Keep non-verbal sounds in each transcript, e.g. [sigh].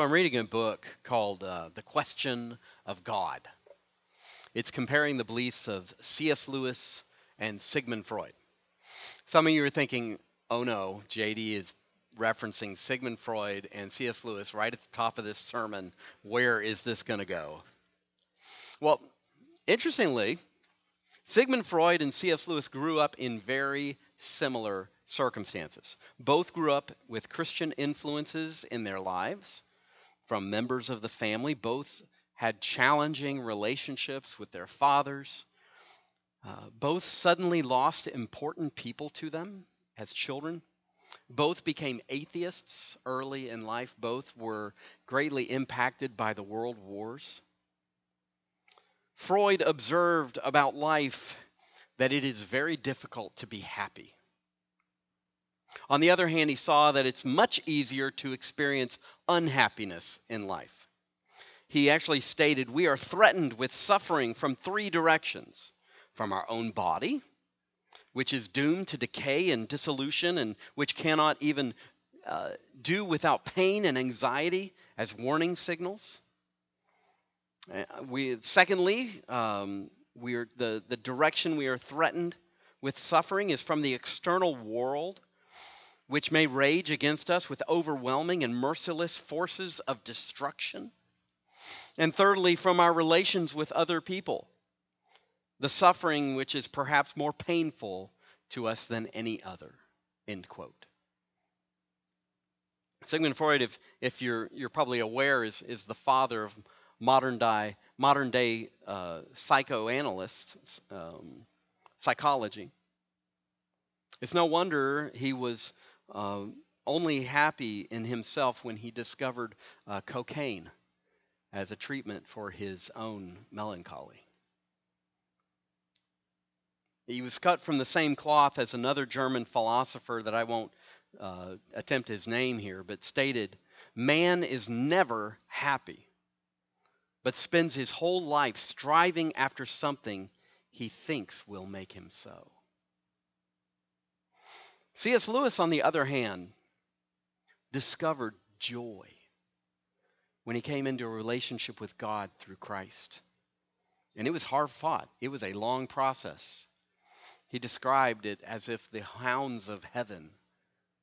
So I'm reading a book called uh, The Question of God. It's comparing the beliefs of C.S. Lewis and Sigmund Freud. Some of you are thinking, oh no, JD is referencing Sigmund Freud and C.S. Lewis right at the top of this sermon. Where is this going to go? Well, interestingly, Sigmund Freud and C.S. Lewis grew up in very similar circumstances. Both grew up with Christian influences in their lives from members of the family. Both had challenging relationships with their fathers. Uh, both suddenly lost important people to them as children. Both became atheists early in life. Both were greatly impacted by the world wars. Freud observed about life that it is very difficult to be happy. On the other hand, he saw that it's much easier to experience unhappiness in life. He actually stated, We are threatened with suffering from three directions from our own body, which is doomed to decay and dissolution, and which cannot even uh, do without pain and anxiety as warning signals. Uh, we, secondly, um, we are, the, the direction we are threatened with suffering is from the external world, which may rage against us with overwhelming and merciless forces of destruction. And thirdly, from our relations with other people, the suffering which is perhaps more painful to us than any other. End quote. Sigmund Freud, if, if you're, you're probably aware, is, is the father of modern day, modern day uh, psychoanalysts, um, psychology. It's no wonder he was uh, only happy in himself when he discovered uh, cocaine as a treatment for his own melancholy. He was cut from the same cloth as another German philosopher that I won't uh, attempt his name here, but stated, Man is never happy but spends his whole life striving after something he thinks will make him so. C.S. Lewis, on the other hand, discovered joy when he came into a relationship with God through Christ. And it was hard fought, it was a long process. He described it as if the hounds of heaven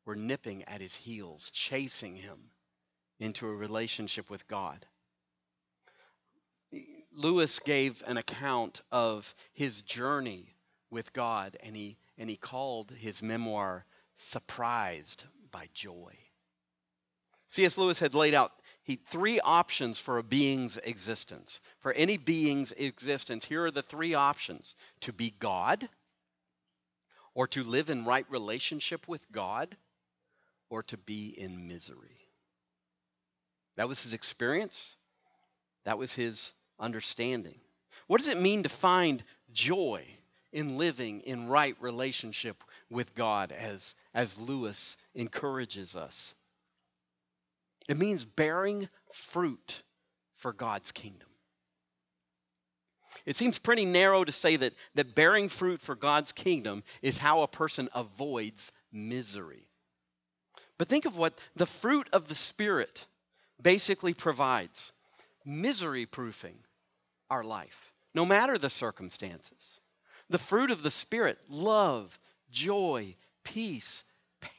were nipping at his heels, chasing him into a relationship with God. Lewis gave an account of his journey with God, and he, and he called his memoir Surprised by Joy. C.S. Lewis had laid out he, three options for a being's existence. For any being's existence, here are the three options to be God, or to live in right relationship with God, or to be in misery. That was his experience. That was his understanding. What does it mean to find joy in living in right relationship with God as, as Lewis encourages us? It means bearing fruit for God's kingdom. It seems pretty narrow to say that, that bearing fruit for God's kingdom is how a person avoids misery. But think of what the fruit of the Spirit basically provides misery proofing our life, no matter the circumstances. The fruit of the Spirit love, joy, peace,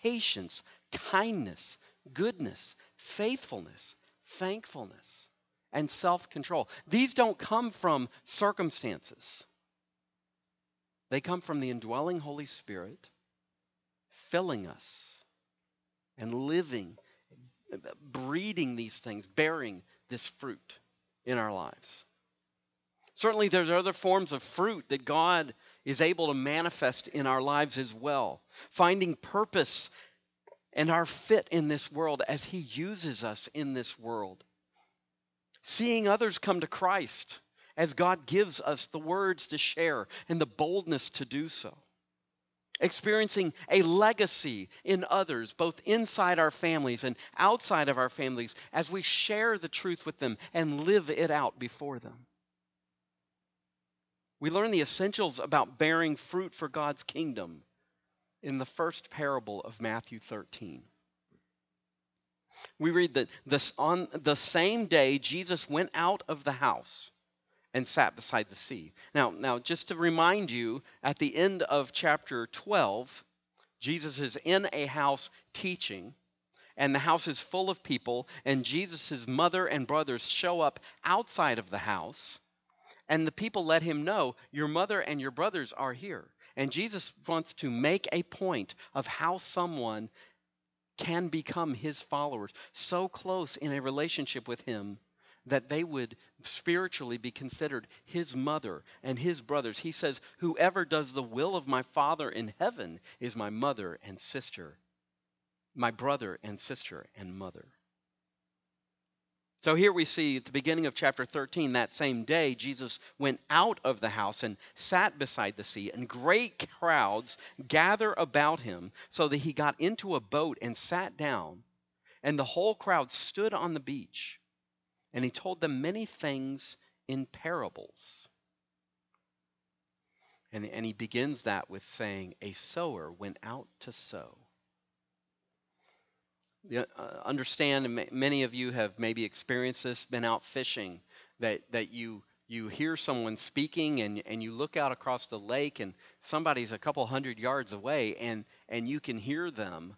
patience, kindness, goodness, faithfulness, thankfulness, and self control. These don't come from circumstances, they come from the indwelling Holy Spirit filling us and living, breeding these things, bearing this fruit in our lives. Certainly, there's other forms of fruit that God is able to manifest in our lives as well. Finding purpose and our fit in this world as He uses us in this world. Seeing others come to Christ as God gives us the words to share and the boldness to do so. Experiencing a legacy in others, both inside our families and outside of our families, as we share the truth with them and live it out before them. We learn the essentials about bearing fruit for God's kingdom in the first parable of Matthew 13. we read that this, on the same day Jesus went out of the house and sat beside the sea. Now, now just to remind you, at the end of chapter 12, Jesus is in a house teaching, and the house is full of people, and Jesus' mother and brothers show up outside of the house, and the people let him know, Your mother and your brothers are here. And Jesus wants to make a point of how someone can become his followers so close in a relationship with him that they would spiritually be considered his mother and his brothers. He says, Whoever does the will of my Father in heaven is my mother and sister, my brother and sister and mother. So here we see at the beginning of chapter 13, that same day, Jesus went out of the house and sat beside the sea, and great crowds gather about him, so that he got into a boat and sat down, and the whole crowd stood on the beach. And he told them many things in parables. And, and he begins that with saying, A sower went out to sow. Uh, understand, many of you have maybe experienced this, been out fishing, that, that you, you hear someone speaking and, and you look out across the lake and somebody's a couple hundred yards away and, and you can hear them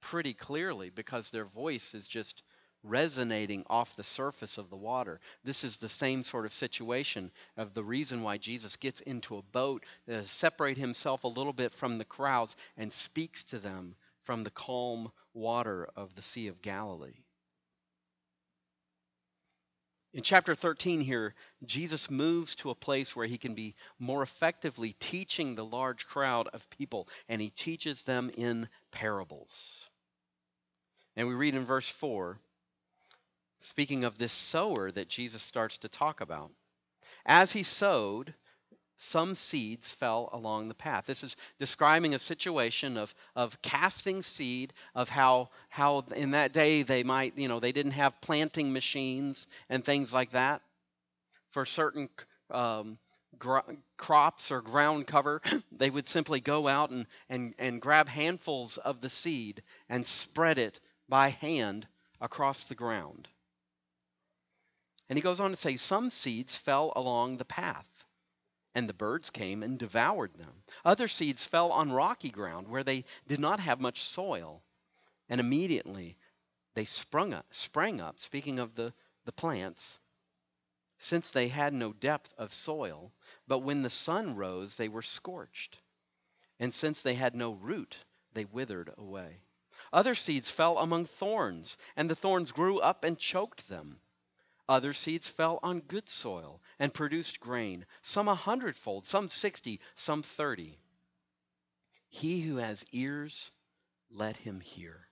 pretty clearly because their voice is just resonating off the surface of the water. This is the same sort of situation of the reason why Jesus gets into a boat, uh, separate himself a little bit from the crowds and speaks to them from the calm water of the Sea of Galilee. In chapter 13 here, Jesus moves to a place where he can be more effectively teaching the large crowd of people, and he teaches them in parables. And we read in verse 4, speaking of this sower that Jesus starts to talk about. As he sowed, some seeds fell along the path. This is describing a situation of, of casting seed, of how, how in that day they might, you know, they didn't have planting machines and things like that. For certain um, gr- crops or ground cover, [coughs] they would simply go out and, and, and grab handfuls of the seed and spread it by hand across the ground. And he goes on to say, Some seeds fell along the path and the birds came and devoured them. Other seeds fell on rocky ground where they did not have much soil, and immediately they sprung up, sprang up, speaking of the, the plants, since they had no depth of soil, but when the sun rose, they were scorched. And since they had no root, they withered away. Other seeds fell among thorns, and the thorns grew up and choked them. Other seeds fell on good soil and produced grain, some a hundredfold, some sixty, some thirty. He who has ears, let him hear.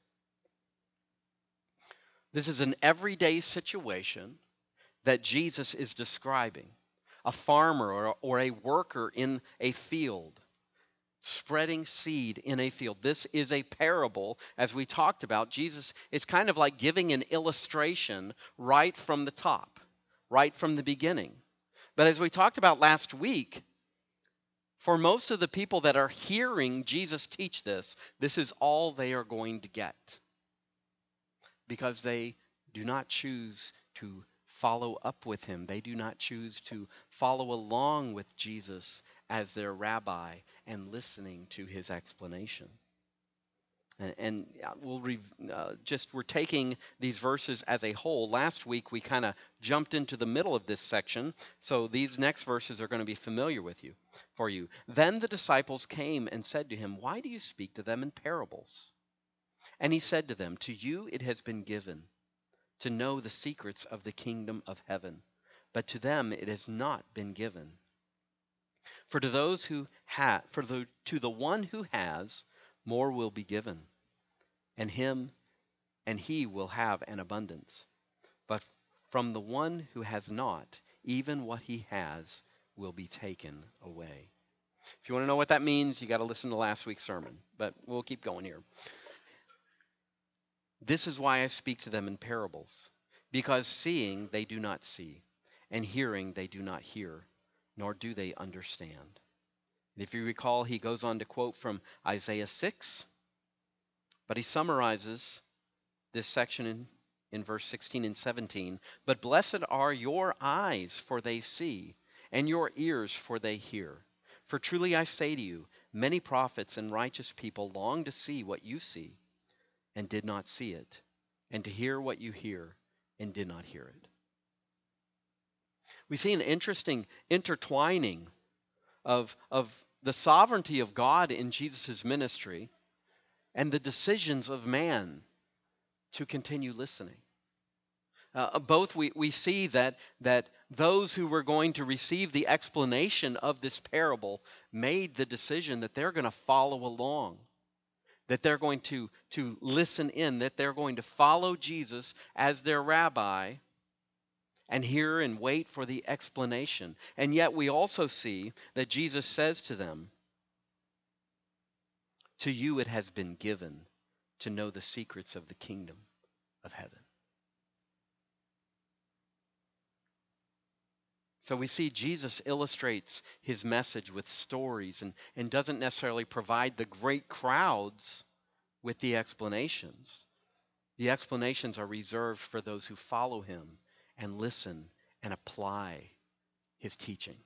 This is an everyday situation that Jesus is describing. A farmer or, a worker in a field spreading seed in a field. This is a parable, as we talked about. Jesus is kind of like giving an illustration right from the top, right from the beginning. But as we talked about last week, for most of the people that are hearing Jesus teach this, this is all they are going to get because they do not choose to follow up with him. They do not choose to follow along with Jesus as their rabbi and listening to his explanation. And, and we'll re, uh, just we're taking these verses as a whole. Last week we kind of jumped into the middle of this section, so these next verses are going to be familiar with you for you. Then the disciples came and said to him, "Why do you speak to them in parables?" And he said to them, "To you it has been given to know the secrets of the kingdom of heaven, but to them it has not been given." For to those who have, for the, to the one who has, more will be given, and him, and he will have an abundance. But from the one who has not, even what he has will be taken away. If you want to know what that means, you got to listen to last week's sermon. But we'll keep going here. This is why I speak to them in parables, because seeing they do not see, and hearing they do not hear nor do they understand. And if you recall, he goes on to quote from Isaiah 6, but he summarizes this section in in verse 16 and 17. But blessed are your eyes, for they see, and your ears, for they hear. For truly I say to you, many prophets and righteous people long to see what you see, and did not see it, and to hear what you hear, and did not hear it. We see an interesting intertwining of, of the sovereignty of God in Jesus' ministry and the decisions of man to continue listening. Uh, both we, we see that, that those who were going to receive the explanation of this parable made the decision that they're going to follow along, that they're going to, to listen in, that they're going to follow Jesus as their rabbi and hear and wait for the explanation. And yet we also see that Jesus says to them, To you it has been given to know the secrets of the kingdom of heaven. So we see Jesus illustrates his message with stories and, and doesn't necessarily provide the great crowds with the explanations. The explanations are reserved for those who follow him and listen and apply his teaching.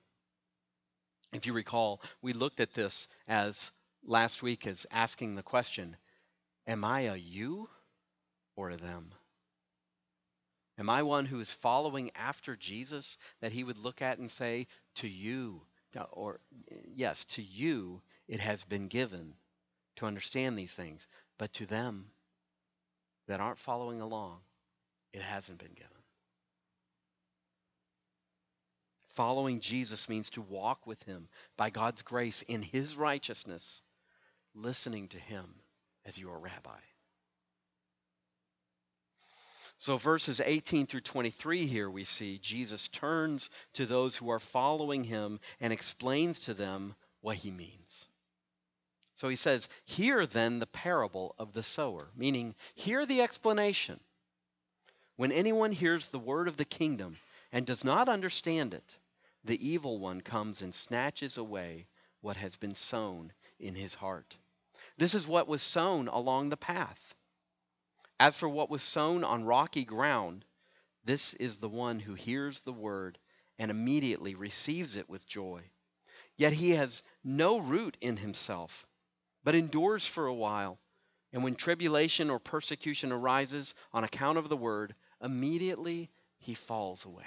If you recall, we looked at this as last week as asking the question Am I a you or a them? Am I one who is following after Jesus that he would look at and say, To you, or yes, to you it has been given to understand these things, but to them that aren't following along, it hasn't been given. Following Jesus means to walk with him by God's grace in his righteousness, listening to him as your rabbi. So, verses 18 through 23 here we see Jesus turns to those who are following him and explains to them what he means. So he says, Hear then the parable of the sower, meaning, hear the explanation. When anyone hears the word of the kingdom and does not understand it, the evil one comes and snatches away what has been sown in his heart. This is what was sown along the path. As for what was sown on rocky ground, this is the one who hears the word and immediately receives it with joy. Yet he has no root in himself, but endures for a while. And when tribulation or persecution arises on account of the word, immediately he falls away.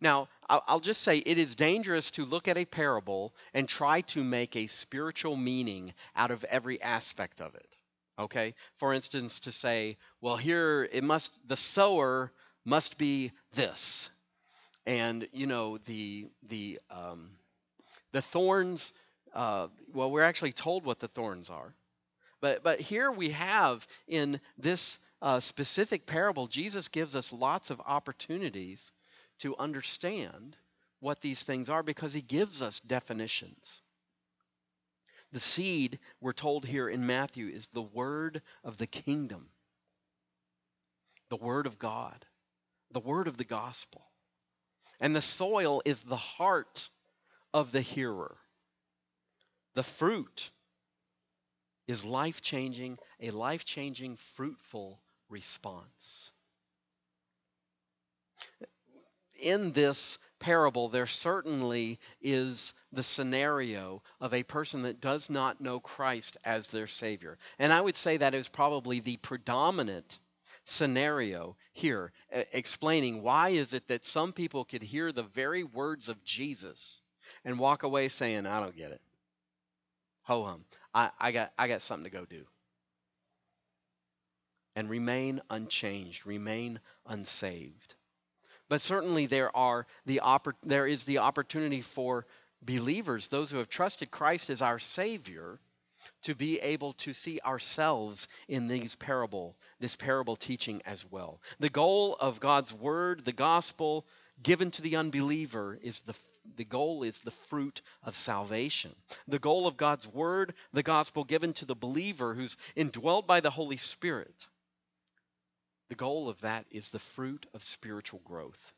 Now, I'll just say it is dangerous to look at a parable and try to make a spiritual meaning out of every aspect of it. Okay? For instance, to say, well, here it must, the sower must be this. And, you know, the, the, um, the thorns, uh, well, we're actually told what the thorns are. But, but here we have in this uh, specific parable, Jesus gives us lots of opportunities to understand what these things are because he gives us definitions. The seed, we're told here in Matthew, is the word of the kingdom, the word of God, the word of the gospel. And the soil is the heart of the hearer. The fruit is life changing, a life changing, fruitful response in this parable, there certainly is the scenario of a person that does not know Christ as their Savior. And I would say that is probably the predominant scenario here, explaining why is it that some people could hear the very words of Jesus and walk away saying, I don't get it. Ho hum. I, I got I got something to go do. And remain unchanged, remain unsaved. But certainly there are the oppor- there is the opportunity for believers, those who have trusted Christ as our Savior, to be able to see ourselves in these parable, this parable teaching as well. The goal of God's word, the gospel, given to the unbeliever is the the goal is the fruit of salvation. The goal of God's word, the gospel given to the believer who's indwelled by the Holy Spirit. The goal of that is the fruit of spiritual growth.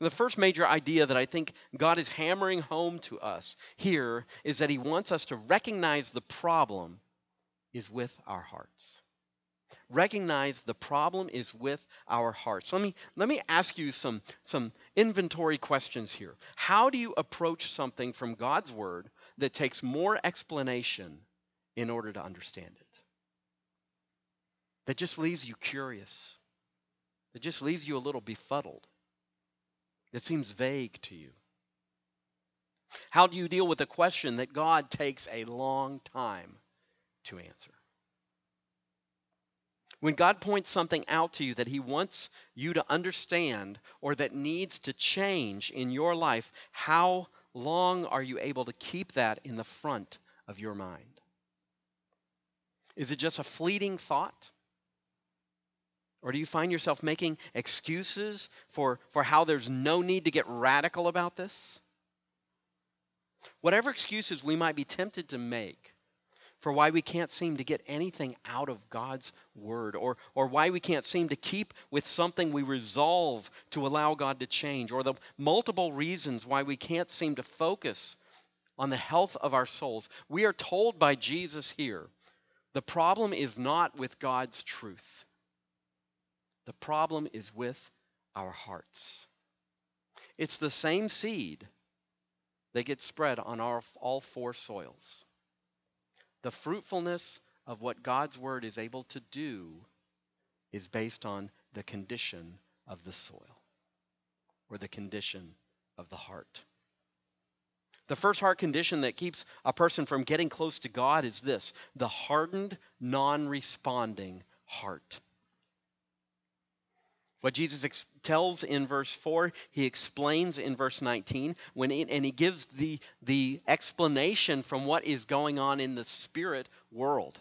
The first major idea that I think God is hammering home to us here is that He wants us to recognize the problem is with our hearts recognize the problem is with our hearts. Let me, let me ask you some, some inventory questions here. How do you approach something from God's Word that takes more explanation in order to understand it? That just leaves you curious, that just leaves you a little befuddled, that seems vague to you. How do you deal with a question that God takes a long time to answer? When God points something out to you that He wants you to understand or that needs to change in your life, how long are you able to keep that in the front of your mind? Is it just a fleeting thought? Or do you find yourself making excuses for, for how there's no need to get radical about this? Whatever excuses we might be tempted to make, for why we can't seem to get anything out of God's word or, or why we can't seem to keep with something we resolve to allow God to change or the multiple reasons why we can't seem to focus on the health of our souls. We are told by Jesus here the problem is not with God's truth, the problem is with our hearts. It's the same seed that gets spread on our, all four soils the fruitfulness of what God's word is able to do is based on the condition of the soil or the condition of the heart. The first heart condition that keeps a person from getting close to God is this the hardened, non responding heart. What Jesus ex- tells in verse 4, he explains in verse 19, when it, and he gives the, the explanation from what is going on in the spirit world.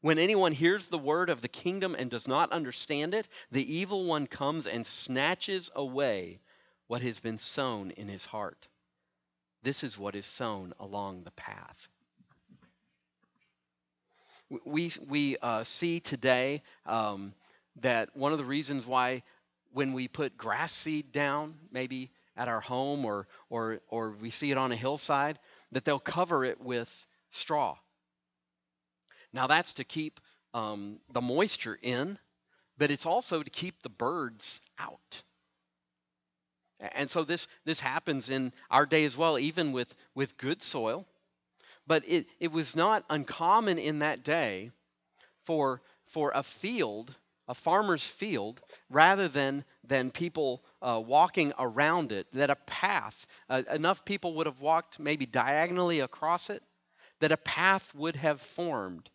When anyone hears the word of the kingdom and does not understand it, the evil one comes and snatches away what has been sown in his heart. This is what is sown along the path. We, we uh, see today um, that one of the reasons why when we put grass seed down, maybe at our home or, or, or we see it on a hillside, that they'll cover it with straw. Now, that's to keep um, the moisture in, but it's also to keep the birds out. And so this, this happens in our day as well, even with, with good soil. But it, it was not uncommon in that day for, for a field a farmer's field rather than than people uh, walking around it that a path uh, enough people would have walked maybe diagonally across it that a path would have formed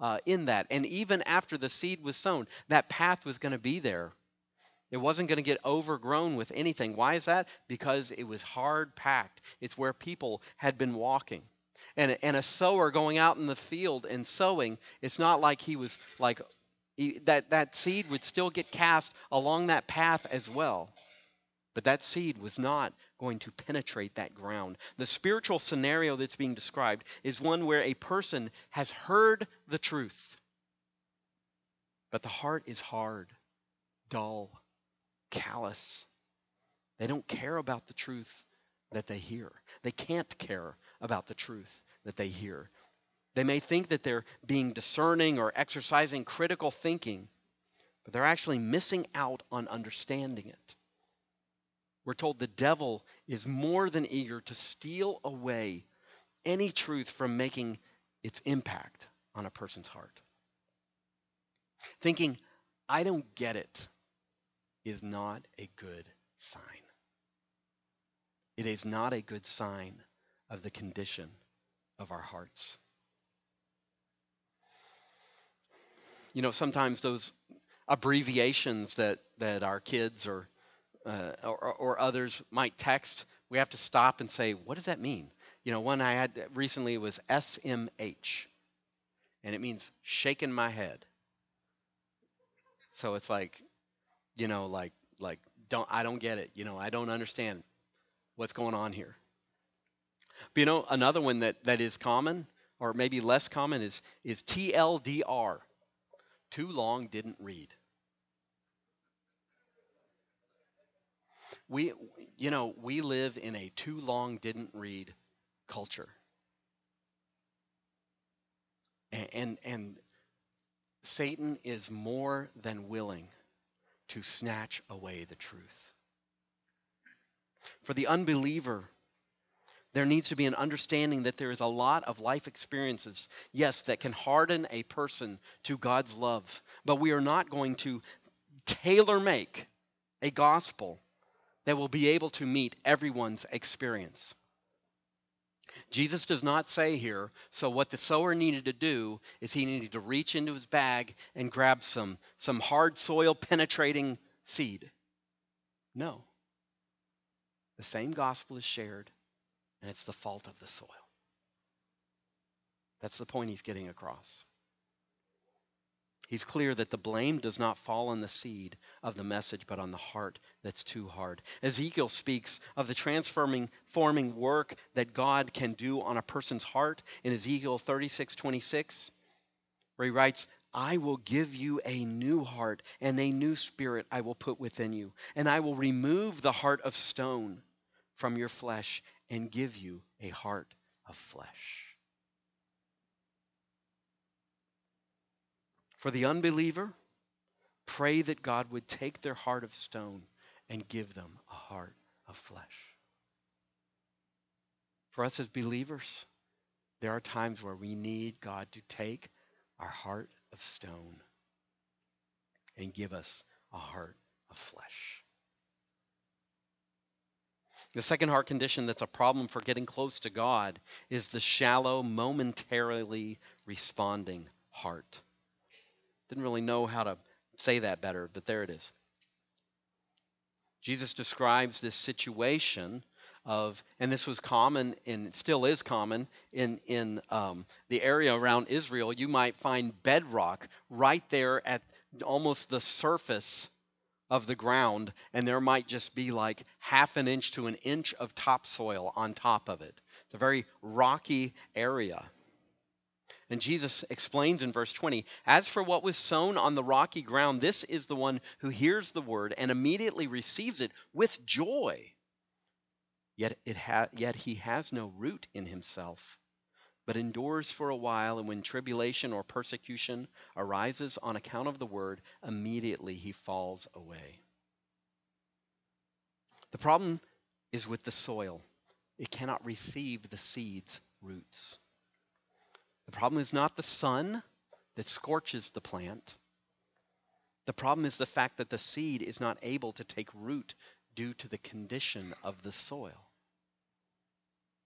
uh, in that. And even after the seed was sown that path was going to be there. It wasn't going to get overgrown with anything. Why is that? Because it was hard packed. It's where people had been walking. And, and a sower going out in the field and sowing it's not like he was like that, that seed would still get cast along that path as well. But that seed was not going to penetrate that ground. The spiritual scenario that's being described is one where a person has heard the truth, but the heart is hard, dull, callous. They don't care about the truth that they hear. They can't care about the truth that they hear. They may think that they're being discerning or exercising critical thinking, but they're actually missing out on understanding it. We're told the devil is more than eager to steal away any truth from making its impact on a person's heart. Thinking, I don't get it, is not a good sign. It is not a good sign of the condition of our hearts. You know, sometimes those abbreviations that, that our kids or, uh, or, or others might text, we have to stop and say, what does that mean? You know, one I had recently was SMH, and it means shaking my head. So it's like, you know, like like don't I don't get it. You know, I don't understand what's going on here. But you know, another one that, that is common, or maybe less common, is is TLDR. Too long didn't read. We you know, we live in a too long didn't read culture. And and, and Satan is more than willing to snatch away the truth. For the unbeliever, there needs to be an understanding that there is a lot of life experiences, yes, that can harden a person to God's love. But we are not going to tailor make a gospel that will be able to meet everyone's experience. Jesus does not say here, so what the sower needed to do is he needed to reach into his bag and grab some, some hard soil penetrating seed. No. The same gospel is shared, and it's the fault of the soil. That's the point he's getting across. He's clear that the blame does not fall on the seed of the message, but on the heart that's too hard. Ezekiel speaks of the transforming forming work that God can do on a person's heart in Ezekiel 36 26, where he writes, I will give you a new heart, and a new spirit I will put within you, and I will remove the heart of stone from your flesh and give you a heart of flesh. For the unbeliever, pray that God would take their heart of stone and give them a heart of flesh. For us as believers, there are times where we need God to take our heart of stone and give us a heart of flesh. The second heart condition that's a problem for getting close to God is the shallow, momentarily responding heart. Didn't really know how to say that better, but there it is. Jesus describes this situation of, and this was common and still is common in in um, the area around Israel. You might find bedrock right there at almost the surface of the ground, and there might just be like half an inch to an inch of topsoil on top of it. It's a very rocky area. And Jesus explains in verse 20 As for what was sown on the rocky ground, this is the one who hears the word and immediately receives it with joy. Yet, it ha- yet he has no root in himself, but endures for a while, and when tribulation or persecution arises on account of the word, immediately he falls away. The problem is with the soil, it cannot receive the seed's roots. The problem is not the sun that scorches the plant. The problem is the fact that the seed is not able to take root due to the condition of the soil.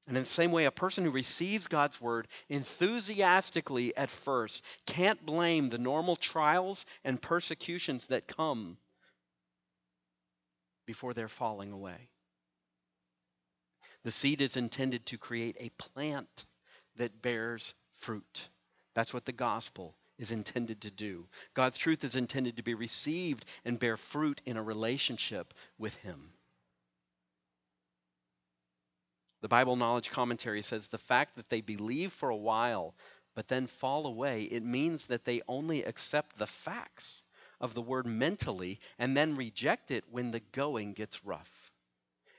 And in the same way, a person who receives God's word enthusiastically at first can't blame the normal trials and persecutions that come before they're falling away. The seed is intended to create a plant that bears fruit. That's what the gospel is intended to do. God's truth is intended to be received and bear fruit in a relationship with Him. The Bible Knowledge Commentary says the fact that they believe for a while but then fall away, it means that they only accept the facts of the word mentally and then reject it when the going gets rough.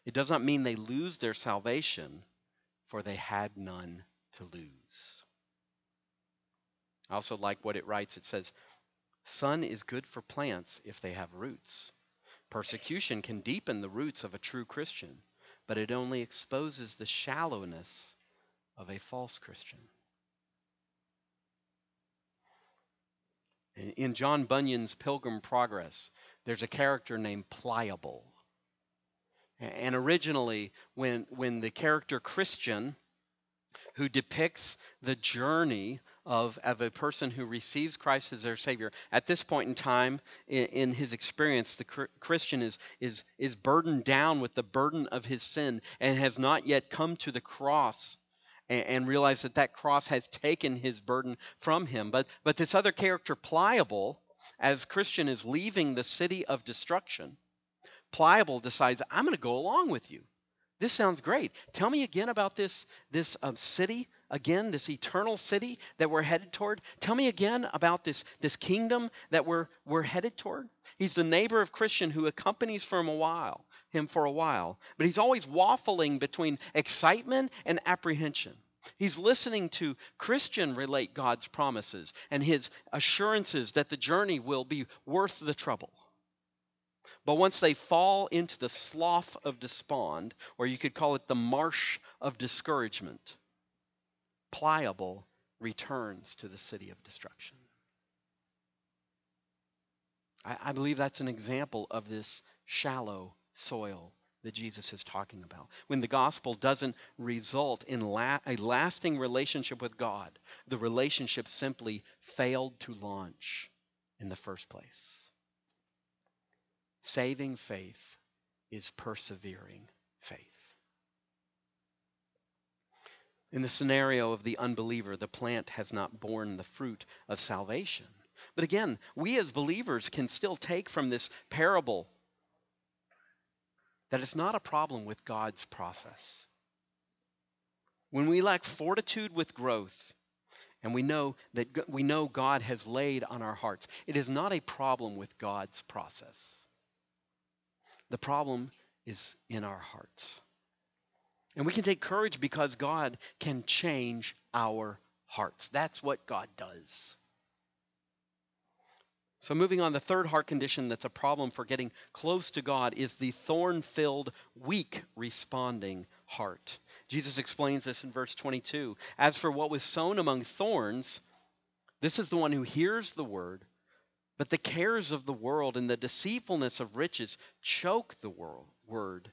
It does not mean they lose their salvation, for they had none to lose. I also like what it writes. It says, Sun is good for plants if they have roots. Persecution can deepen the roots of a true Christian, but it only exposes the shallowness of a false Christian. In John Bunyan's Pilgrim Progress, there's a character named Pliable. And originally, when, when the character Christian who depicts the journey of, of a person who receives Christ as their Savior. At this point in time in, in his experience, the cr- Christian is, is, is burdened down with the burden of his sin and has not yet come to the cross and, and realized that that cross has taken his burden from him. But, but this other character, Pliable, as Christian is leaving the city of destruction, Pliable decides, I'm going to go along with you. This sounds great. Tell me again about this, this um, city, again, this eternal city that we're headed toward. Tell me again about this, this kingdom that we're, we're headed toward. He's the neighbor of Christian who accompanies him a while, him for a while, but he's always waffling between excitement and apprehension. He's listening to Christian relate God's promises and his assurances that the journey will be worth the trouble. But once they fall into the slough of despond, or you could call it the marsh of discouragement, pliable returns to the city of destruction. I, I believe that's an example of this shallow soil that Jesus is talking about. When the gospel doesn't result in la- a lasting relationship with God, the relationship simply failed to launch in the first place. Saving faith is persevering faith. In the scenario of the unbeliever, the plant has not borne the fruit of salvation. But again, we as believers can still take from this parable that it's not a problem with God's process. When we lack fortitude with growth, and we know that we know God has laid on our hearts, it is not a problem with God's process. The problem is in our hearts. And we can take courage because God can change our hearts. That's what God does. So, moving on, the third heart condition that's a problem for getting close to God is the thorn filled, weak responding heart. Jesus explains this in verse 22. As for what was sown among thorns, this is the one who hears the word, but the cares of the world and the deceitfulness of riches choke the world, word,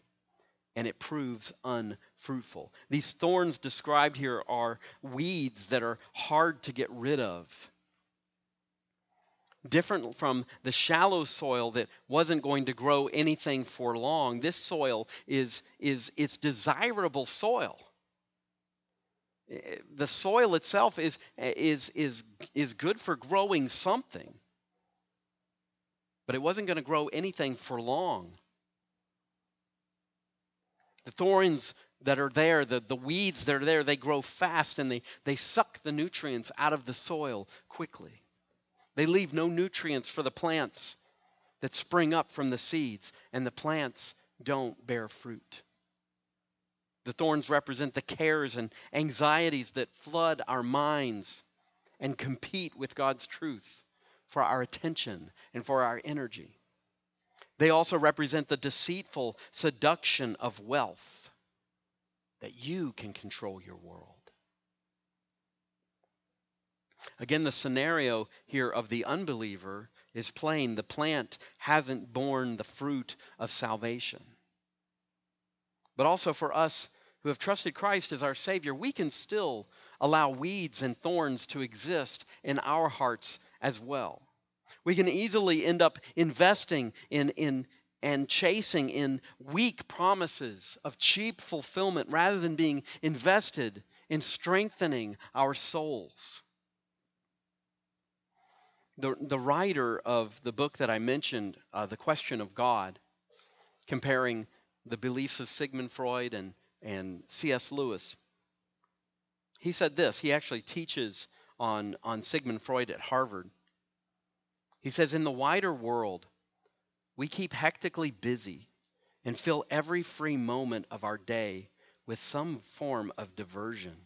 and it proves unfruitful. These thorns described here are weeds that are hard to get rid of. Different from the shallow soil that wasn't going to grow anything for long this soil is is it's desirable soil. Eh, the soil itself is is is is good for growing something but it wasn't going to grow anything for long. The thorns that are there the, the weeds that are there they grow fast and they, they suck the nutrients out of the soil quickly. They leave no nutrients for the plants that spring up from the seeds, and the plants don't bear fruit. The thorns represent the cares and anxieties that flood our minds and compete with God's truth for our attention and for our energy. They also represent the deceitful seduction of wealth that you can control your world. Again, the scenario here of the unbeliever is plain. The plant hasn't borne the fruit of salvation. But also for us who have trusted Christ as our Savior, we can still allow weeds and thorns to exist in our hearts as well. We can easily end up investing in, in and chasing in weak promises of cheap fulfillment rather than being invested in strengthening our souls. The, the writer of the book that I mentioned, uh, The Question of God, comparing the beliefs of Sigmund Freud and, and C.S. Lewis, he said this. He actually teaches on, on Sigmund Freud at Harvard. He says, In the wider world, we keep hectically busy and fill every free moment of our day with some form of diversion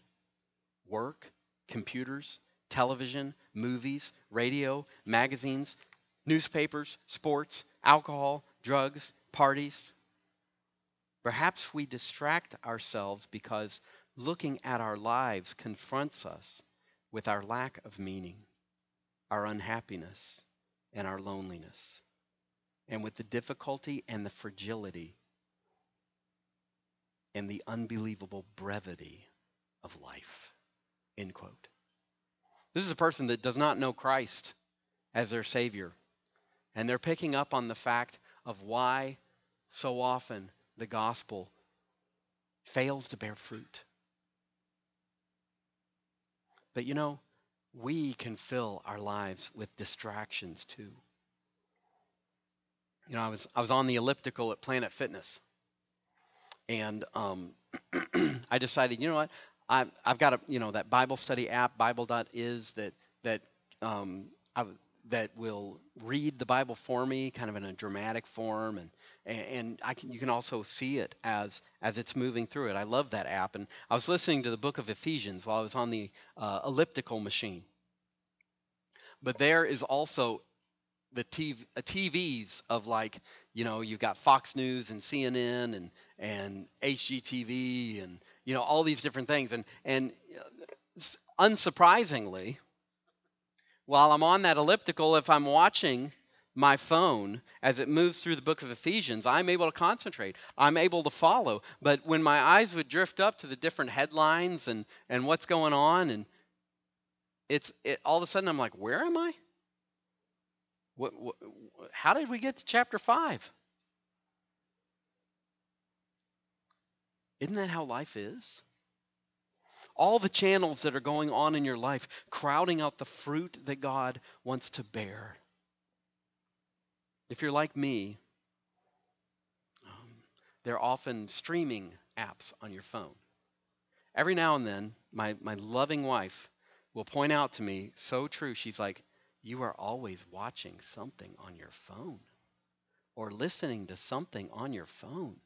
work, computers, television, movies, radio, magazines, newspapers, sports, alcohol, drugs, parties. Perhaps we distract ourselves because looking at our lives confronts us with our lack of meaning, our unhappiness, and our loneliness, and with the difficulty and the fragility and the unbelievable brevity of life. End quote. This is a person that does not know Christ as their Savior. And they're picking up on the fact of why so often the gospel fails to bear fruit. But you know, we can fill our lives with distractions too. you know, I was I was on the elliptical at Planet Fitness, and um, [clears throat] I decided, you know what, I, I've got a you know that Bible study app, Bible.is that that um, I, that will read the Bible for me, kind of in a dramatic form, and and I can you can also see it as as it's moving through it. I love that app, and I was listening to the book of Ephesians while I was on the uh, elliptical machine. But there is also the TV, uh, TVs of like you know you've got Fox News and CNN and and HGTV and you know all these different things and and uh, unsurprisingly while I'm on that elliptical, if I'm watching my phone as it moves through the book of Ephesians, I'm able to concentrate. I'm able to follow. But when my eyes would drift up to the different headlines and, and what's going on, and it's it, all of a sudden I'm like, where am I? What, what, how did we get to chapter 5? Isn't that how life is? All the channels that are going on in your life, crowding out the fruit that God wants to bear. If you're like me, um, there are often streaming apps on your phone. Every now and then, my, my loving wife will point out to me, so true, she's like, You are always watching something on your phone or listening to something on your phone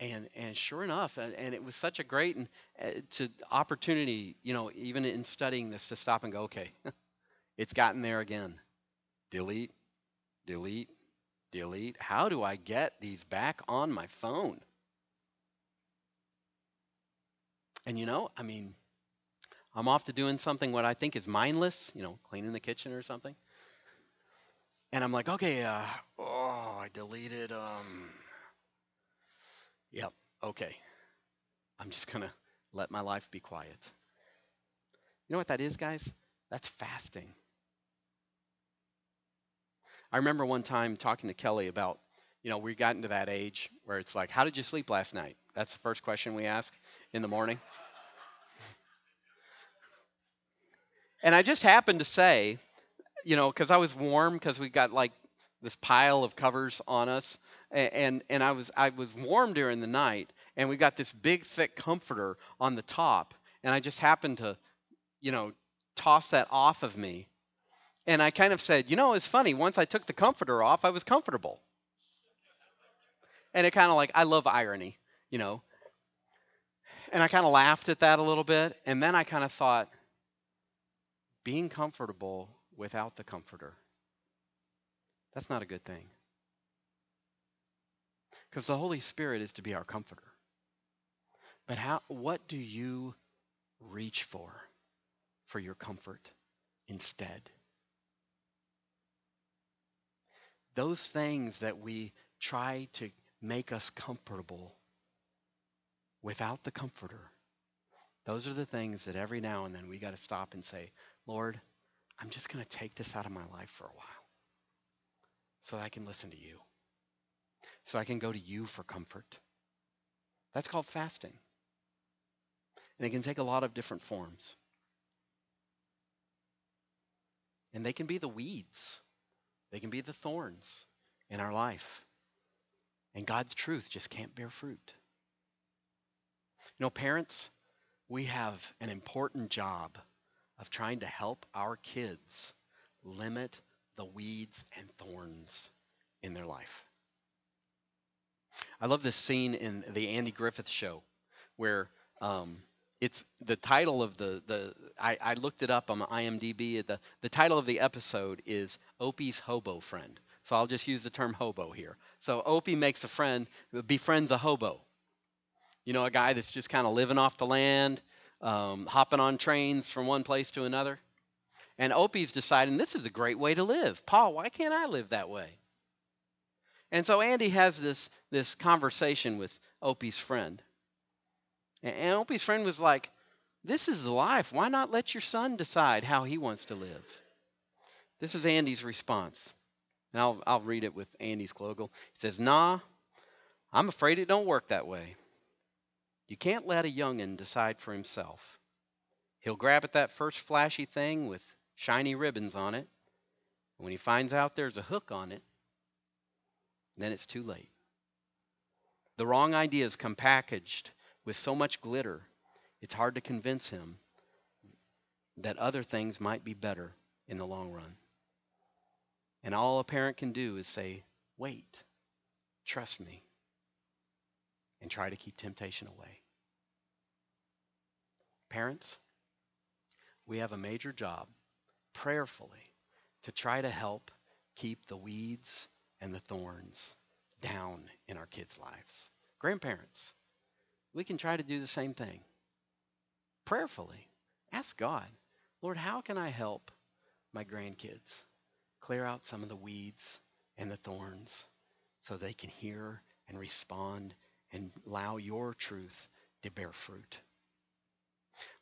and and sure enough and, and it was such a great and uh, to opportunity you know even in studying this to stop and go okay [laughs] it's gotten there again. Delete delete delete. How do i get these back on my phone? And you know i mean i'm off to doing something what i think is mindless you know cleaning the kitchen or something. And i'm like okay uh, oh i deleted um Yep, okay. I'm just going to let my life be quiet. You know what that is, guys? That's fasting. I remember one time talking to Kelly about, you know, we got into that age where it's like, how did you sleep last night? That's the first question we ask in the morning. And I just happened to say, you know, because I was warm, because we got like this pile of covers on us. And and I was I was warm during the night, and we got this big thick comforter on the top, and I just happened to, you know, toss that off of me, and I kind of said, you know, it's funny. Once I took the comforter off, I was comfortable, and it kind of like I love irony, you know, and I kind of laughed at that a little bit, and then I kind of thought, being comfortable without the comforter, that's not a good thing. Because the Holy Spirit is to be our comforter. But how what do you reach for for your comfort instead? Those things that we try to make us comfortable without the comforter. Those are the things that every now and then we got to stop and say, Lord, I'm just going to take this out of my life for a while so I can listen to you so I can go to you for comfort. That's called fasting. And it can take a lot of different forms. And they can be the weeds, they can be the thorns in our life. And God's truth just can't bear fruit. You know, parents, we have an important job of trying to help our kids limit the weeds and thorns in their life. I love this scene in the Andy Griffith Show where um, it's the title of the the I, I looked it up on IMDb. The the title of the episode is Opie's Hobo Friend. So I'll just use the term hobo here. So Opie makes a friend, befriends a hobo. You know, a guy that's just kind of living off the land, um, hopping on trains from one place to another. And Opie's deciding this is a great way to live. Pa, why can't I live that way? And so Andy has this, this conversation with Opie's friend. And Opie's friend was like, This is life. Why not let your son decide how he wants to live? This is Andy's response. And I'll, I'll read it with Andy's Clogle. He says, Nah, I'm afraid it don't work that way. You can't let a youngin decide for himself. He'll grab at that first flashy thing with shiny ribbons on it, When he finds out there's a hook on it, then it's too late. The wrong ideas come packaged with so much glitter, it's hard to convince him that other things might be better in the long run. And all a parent can do is say, wait, trust me, and try to keep temptation away. Parents, we have a major job prayerfully to try to help keep the weeds and the thorns down in our kids' lives. Grandparents, we can try to do the same thing. Prayerfully, ask God, Lord, how can I help my grandkids clear out some of the weeds and the thorns so they can hear and respond and allow your truth to bear fruit?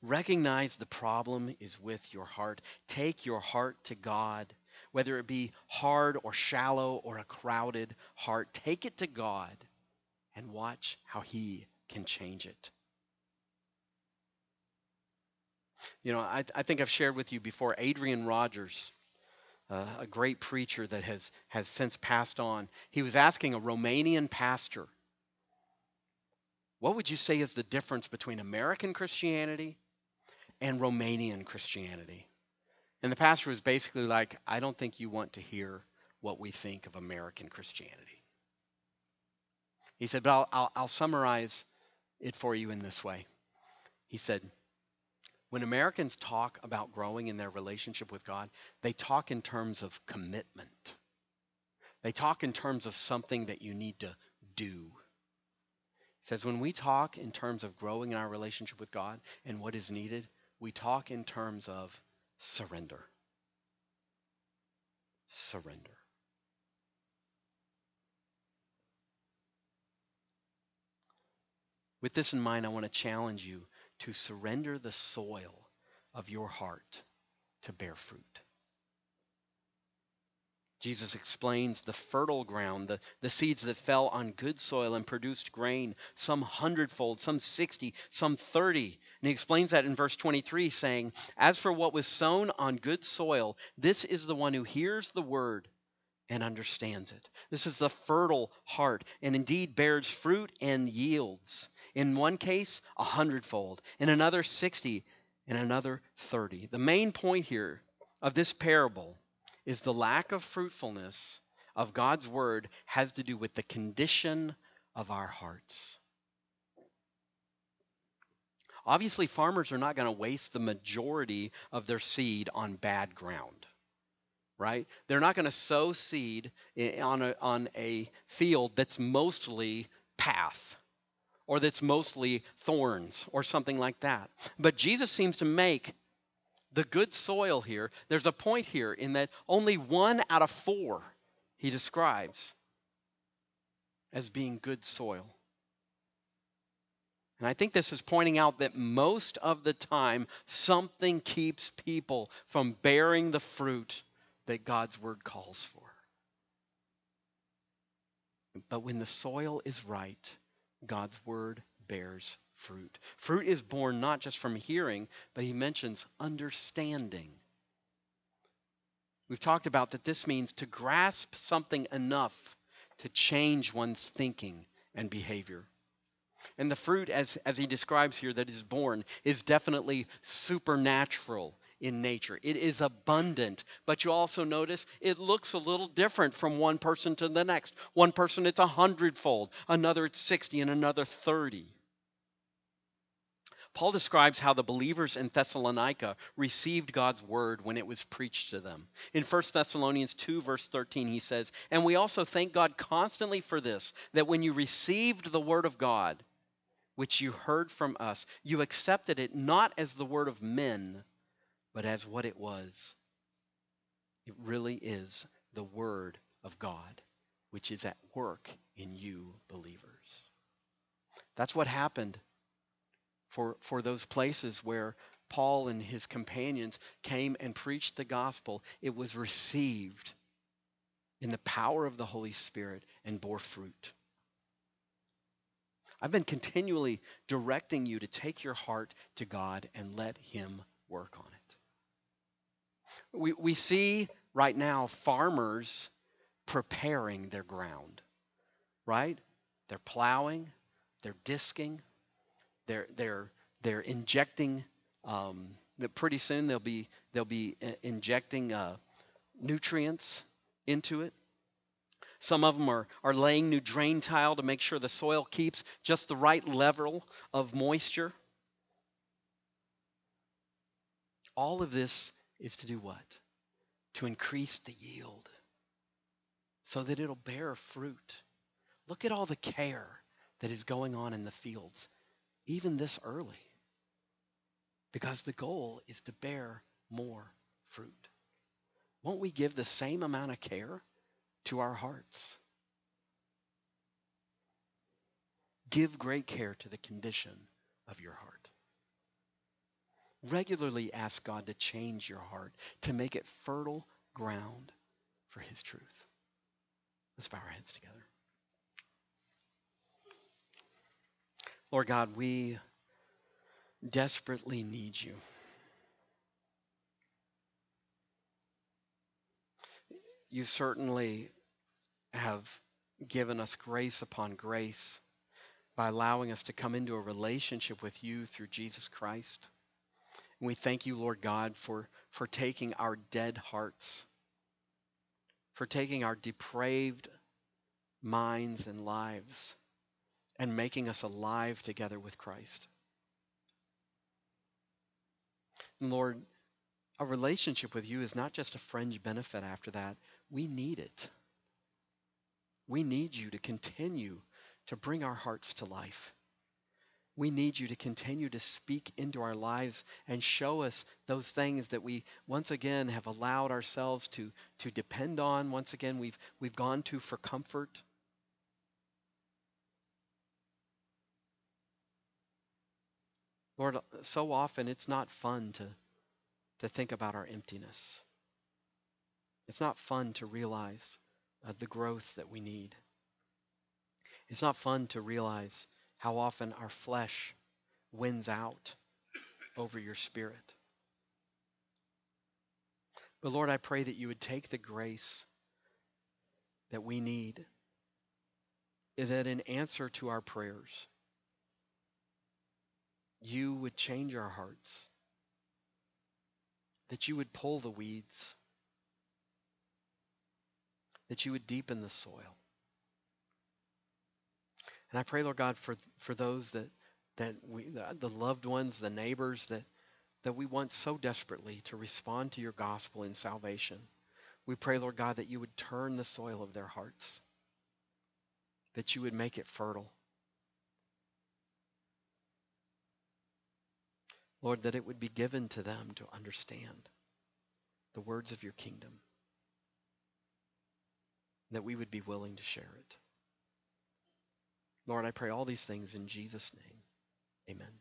Recognize the problem is with your heart. Take your heart to God, whether it be hard or shallow or a crowded heart. Take it to God and watch how He can change it. You know, I, I think I've shared with you before Adrian Rogers, uh, a great preacher that has, has since passed on. He was asking a Romanian pastor, What would you say is the difference between American Christianity and Romanian Christianity? And the pastor was basically like, I don't think you want to hear what we think of American Christianity. He said, but I'll, I'll, I'll summarize it for you in this way. He said, when Americans talk about growing in their relationship with God, they talk in terms of commitment. They talk in terms of something that you need to do. Says, when we talk in terms of growing in our relationship with God and what is needed, we talk in terms of surrender. Surrender. With this in mind, I want to challenge you to surrender the soil of your heart to bear fruit. Jesus explains the fertile ground, the, the seeds that fell on good soil and produced grain, some hundredfold, some 60, some 30. And he explains that in verse 23, saying, As for what was sown on good soil, this is the one who hears the word and understands it. This is the fertile heart, and indeed bears fruit and yields. In one case, a hundredfold. In another, 60. In another, 30. The main point here of this parable is the lack of fruitfulness of God's word has to do with the condition of our hearts. Obviously, farmers are not going to waste the majority of their seed on bad ground, right? They're not going to sow seed on a, on a field that's mostly path or that's mostly thorns or something like that. But Jesus seems to make the good soil here, there's a point here in that only one out of four he describes as being good soil. And I think this is pointing out that most of the time, something keeps people from bearing the fruit that God's word calls for. But when the soil is right, God's word bears fruit. Fruit is born not just from hearing, but he mentions understanding. We've talked about that this means to grasp something enough to change one's thinking and behavior. And the fruit, as, as he describes here, that is born, is definitely supernatural in nature. It is abundant, but you also notice it looks a little different from one person to the next. One person it's a hundredfold, another it's 60, and another 30. Paul describes how the believers in Thessalonica received God's word when it was preached to them. In 1 Thessalonians 2, verse 13, he says, And we also thank God constantly for this, that when you received the word of God, which you heard from us, you accepted it not as the word of men but as what it was. It really is the Word of God, which is at work in you believers. That's what happened for, for those places where Paul and his companions came and preached the gospel. It was received in the power of the Holy Spirit and bore fruit. I've been continually directing you to take your heart to God and let Him work on it we, we see right now farmers preparing their ground, right? They're plowing, they're disking, they're they're they're injecting. Um, pretty soon they'll be they'll be uh, injecting uh, nutrients into it. Some of them are, are laying new drain tile to make sure the soil keeps just the right level of moisture. All of this is to do what? To increase the yield so that it'll bear fruit. Look at all the care that is going on in the fields, even this early, because the goal is to bear more fruit. Won't we give the same amount of care to our hearts? Give great care to the condition of your heart. Regularly ask God to change your heart, to make it fertile ground for His truth. Let's bow our heads together. Lord God, we desperately need you. You certainly have given us grace upon grace by allowing us to come into a relationship with you through Jesus Christ. And we thank you, Lord God, for, for taking our dead hearts, for taking our depraved minds and lives, and making us alive together with Christ. And Lord, a relationship with you is not just a fringe benefit after that. We need it. We need you to continue to bring our hearts to life. We need you to continue to speak into our lives and show us those things that we once again have allowed ourselves to, to depend on. Once again, we've, we've gone to for comfort. Lord, so often it's not fun to, to think about our emptiness. It's not fun to realize uh, the growth that we need. It's not fun to realize how often our flesh wins out over your spirit. But Lord, I pray that you would take the grace that we need, that in answer to our prayers, you would change our hearts, that you would pull the weeds, that you would deepen the soil. And I pray, Lord God, for, for those that, that we, the, the loved ones, the neighbors that, that we want so desperately to respond to your gospel in salvation. We pray, Lord God, that you would turn the soil of their hearts, that you would make it fertile. Lord, that it would be given to them to understand the words of your kingdom, that we would be willing to share it. Lord, I pray all these things in Jesus' name. Amen.